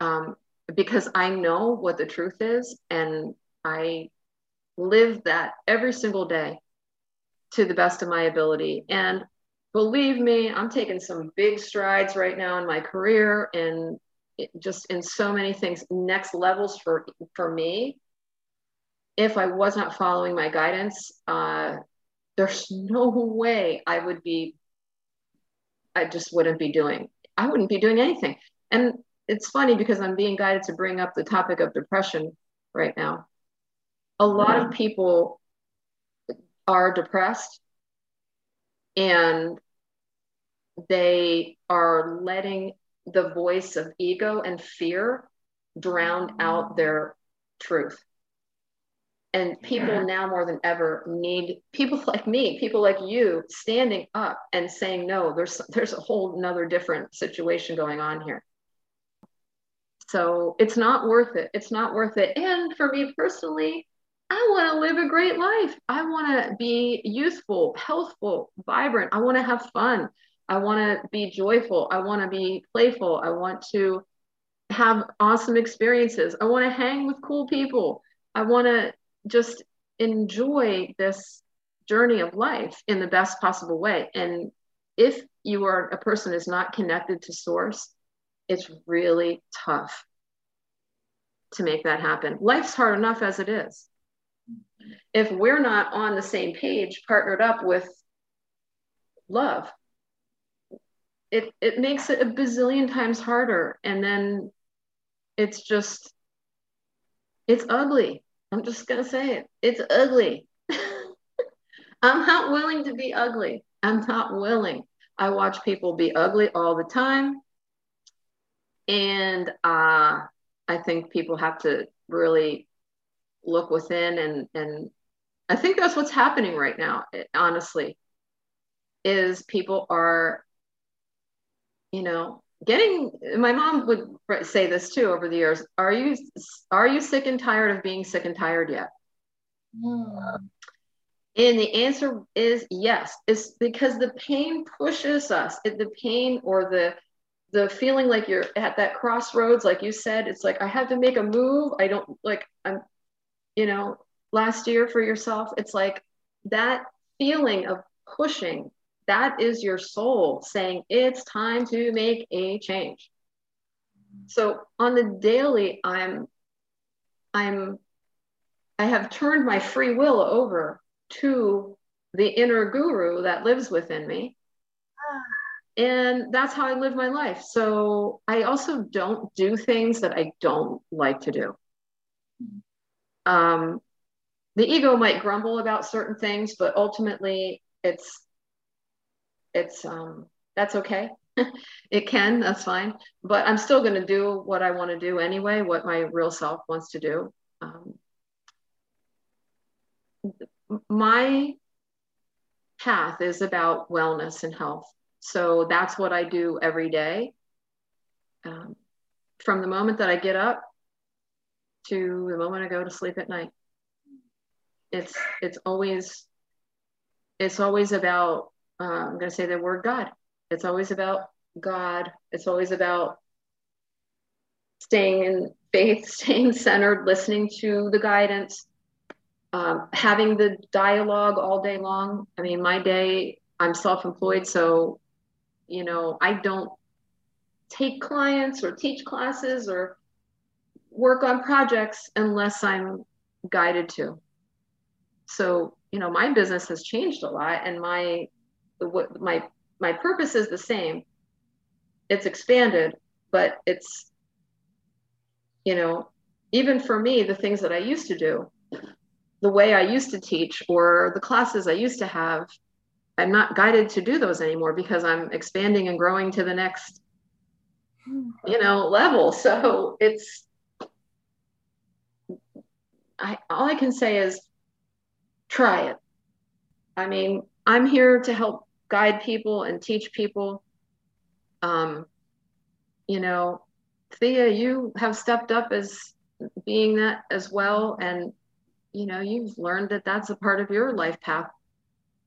um, because I know what the truth is and I live that every single day to the best of my ability. And believe me, I'm taking some big strides right now in my career and just in so many things, next levels for for me. If I was not following my guidance, uh, there's no way I would be. I just wouldn't be doing. I wouldn't be doing anything. And it's funny because I'm being guided to bring up the topic of depression right now. A lot of people are depressed and they are letting the voice of ego and fear drown out their truth. And people now more than ever need people like me, people like you standing up and saying, no, there's there's a whole another different situation going on here. So it's not worth it. It's not worth it. And for me personally, I want to live a great life. I want to be youthful, healthful, vibrant. I want to have fun. I want to be joyful. I want to be playful. I want to have awesome experiences. I want to hang with cool people. I want to just enjoy this journey of life in the best possible way. And if you are a person who's not connected to source, it's really tough to make that happen. Life's hard enough as it is. If we're not on the same page, partnered up with love, it, it makes it a bazillion times harder. And then it's just, it's ugly. I'm just going to say it. It's ugly. I'm not willing to be ugly. I'm not willing. I watch people be ugly all the time. And uh, I think people have to really look within and and I think that's what's happening right now, honestly, is people are, you know, getting my mom would say this too over the years are you are you sick and tired of being sick and tired yet? Mm. and the answer is yes. It's because the pain pushes us. The pain or the the feeling like you're at that crossroads like you said it's like i have to make a move. I don't like i'm you know last year for yourself. It's like that feeling of pushing that is your soul saying it's time to make a change so on the daily i'm i'm i have turned my free will over to the inner guru that lives within me and that's how I live my life. So I also don't do things that I don't like to do. Um, the ego might grumble about certain things, but ultimately it's it's um, that's okay. it can, that's fine. But I'm still going to do what I want to do anyway, what my real self wants to do. Um, my path is about wellness and health so that's what I do every day. Um, from the moment that I get up to the moment I go to sleep at night. It's it's always it's always about uh, I'm going to say the word God. It's always about God. It's always about staying in faith, staying centered, listening to the guidance, um, having the dialogue all day long. I mean, my day, I'm self employed, so you know, I don't take clients or teach classes or work on projects unless I'm guided to. So, you know, my business has changed a lot and my what my my purpose is the same. It's expanded, but it's you know, even for me the things that I used to do, the way I used to teach or the classes I used to have. I'm not guided to do those anymore because I'm expanding and growing to the next, you know, level. So it's, I all I can say is try it. I mean, I'm here to help guide people and teach people. Um, you know, Thea, you have stepped up as being that as well, and you know, you've learned that that's a part of your life path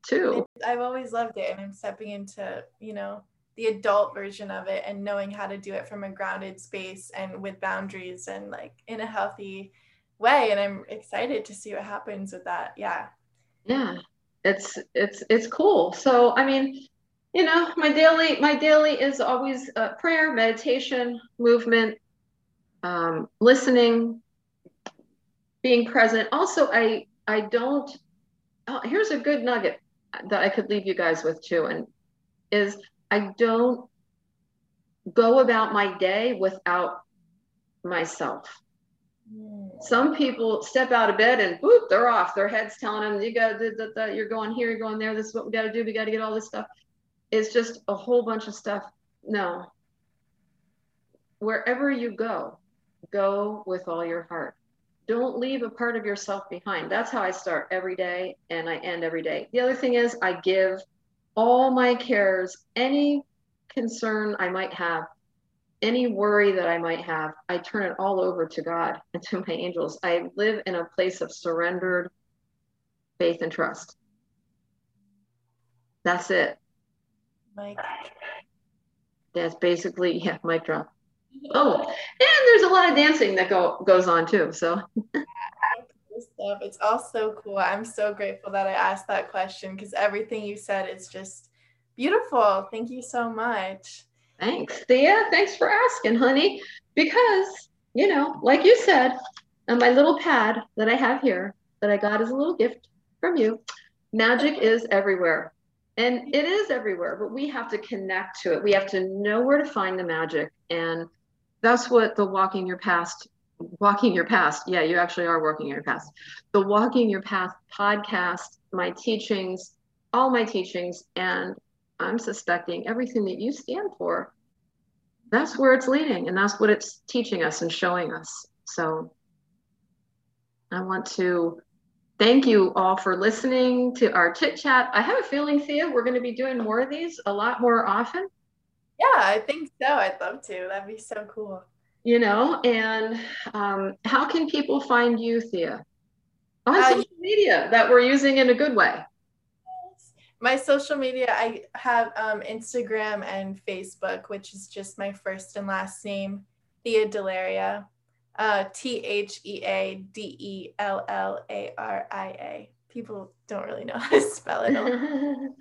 too.
I've always loved it, and I'm stepping into, you know, the adult version of it and knowing how to do it from a grounded space and with boundaries and like in a healthy way. And I'm excited to see what happens with that. Yeah.
Yeah it's it's it's cool. So I mean, you know, my daily my daily is always uh, prayer, meditation, movement, um, listening, being present. Also, I I don't. Oh, here's a good nugget that I could leave you guys with too, and is I don't go about my day without myself. Some people step out of bed and boop, they're off. Their head's telling them, you got to, you're going here, you're going there. This is what we got to do. We got to get all this stuff. It's just a whole bunch of stuff. No. Wherever you go, go with all your heart. Don't leave a part of yourself behind. That's how I start every day and I end every day. The other thing is, I give all my cares, any concern I might have, any worry that I might have, I turn it all over to God and to my angels. I live in a place of surrendered faith and trust. That's it.
Mike.
That's basically yeah, mic drop. Oh, and there's a lot of dancing that go goes on too. So
stuff. It's all so cool. I'm so grateful that I asked that question because everything you said is just beautiful. Thank you so much.
Thanks, Thea. Thanks for asking, honey. Because, you know, like you said, on my little pad that I have here that I got as a little gift from you, magic is everywhere. And it is everywhere, but we have to connect to it. We have to know where to find the magic. And that's what the walking your past, walking your past. Yeah, you actually are walking your past. The walking your path podcast, my teachings, all my teachings, and I'm suspecting everything that you stand for, that's where it's leading and that's what it's teaching us and showing us. So I want to thank you all for listening to our chit chat. I have a feeling, Thea, we're going to be doing more of these a lot more often.
Yeah, I think so. I'd love to. That'd be so cool.
You know, and um, how can people find you, Thea? On uh, social media that we're using in a good way
my social media i have um, instagram and facebook which is just my first and last name thea dellaria uh, t-h-e-a-d-e-l-l-a-r-i-a people don't really know how to spell it um,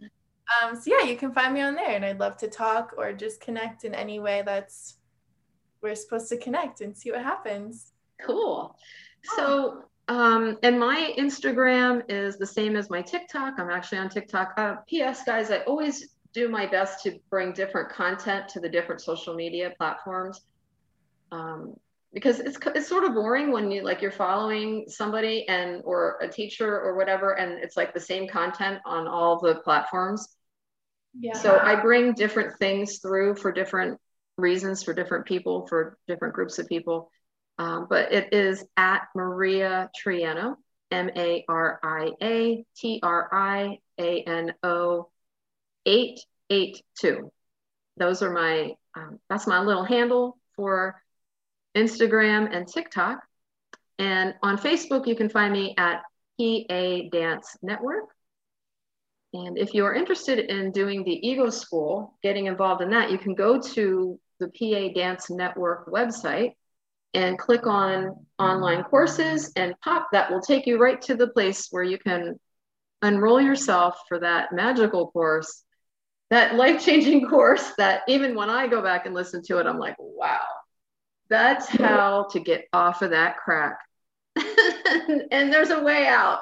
so yeah you can find me on there and i'd love to talk or just connect in any way that's we're supposed to connect and see what happens.
Cool. So um, and my Instagram is the same as my TikTok. I'm actually on TikTok. Uh, P.S. guys, I always do my best to bring different content to the different social media platforms. Um, because it's it's sort of boring when you like you're following somebody and or a teacher or whatever and it's like the same content on all the platforms yeah. so i bring different things through for different reasons for different people for different groups of people um, but it is at Maria Triano, M A R I A T R I A N O 882. Those are my, um, that's my little handle for Instagram and TikTok. And on Facebook, you can find me at PA Dance Network. And if you are interested in doing the Ego School, getting involved in that, you can go to the PA Dance Network website and click on online courses and pop that will take you right to the place where you can enroll yourself for that magical course that life-changing course that even when i go back and listen to it i'm like wow that's how to get off of that crack and there's a way out.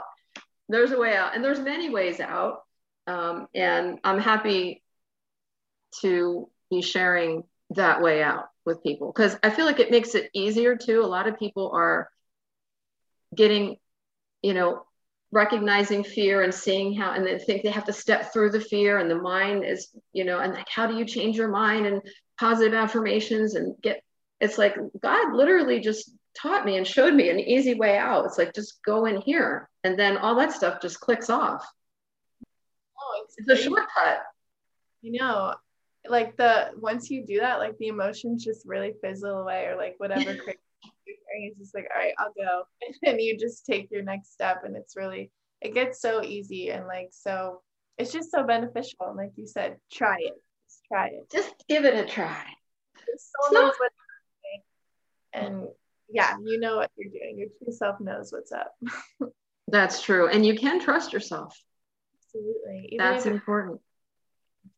There's a way out and there's many ways out. Um, and i'm happy to be sharing that way out with people because I feel like it makes it easier too. A lot of people are getting, you know, recognizing fear and seeing how and they think they have to step through the fear and the mind is you know and like how do you change your mind and positive affirmations and get it's like god literally just taught me and showed me an easy way out. It's like just go in here and then all that stuff just clicks off. Oh it's, it's a shortcut.
You know like the once you do that like the emotions just really fizzle away or like whatever crazy it's just like all right i'll go. And you just take your next step and it's really it gets so easy and like so it's just so beneficial. And like you said try it. Just try it.
Just give it a try.
Not- and yeah you know what you're doing. Your true self knows what's up.
That's true. And you can trust yourself.
Absolutely.
Even that's important.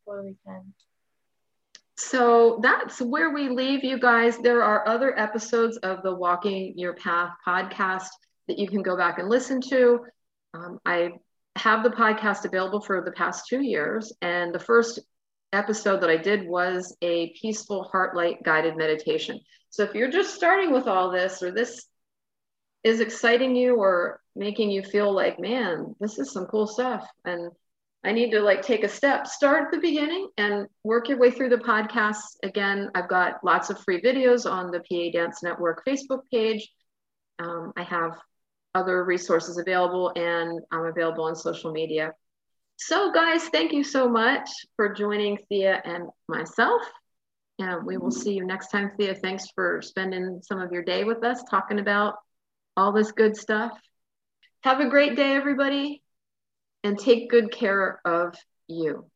Totally can
so that's where we leave you guys. There are other episodes of the Walking Your Path podcast that you can go back and listen to. Um, I have the podcast available for the past two years, and the first episode that I did was a peaceful heart light guided meditation. So if you're just starting with all this, or this is exciting you, or making you feel like, man, this is some cool stuff, and I need to like take a step, start at the beginning and work your way through the podcast. Again, I've got lots of free videos on the PA Dance Network Facebook page. Um, I have other resources available and I'm available on social media. So, guys, thank you so much for joining Thea and myself. And we will see you next time, Thea. Thanks for spending some of your day with us talking about all this good stuff. Have a great day, everybody and take good care of you.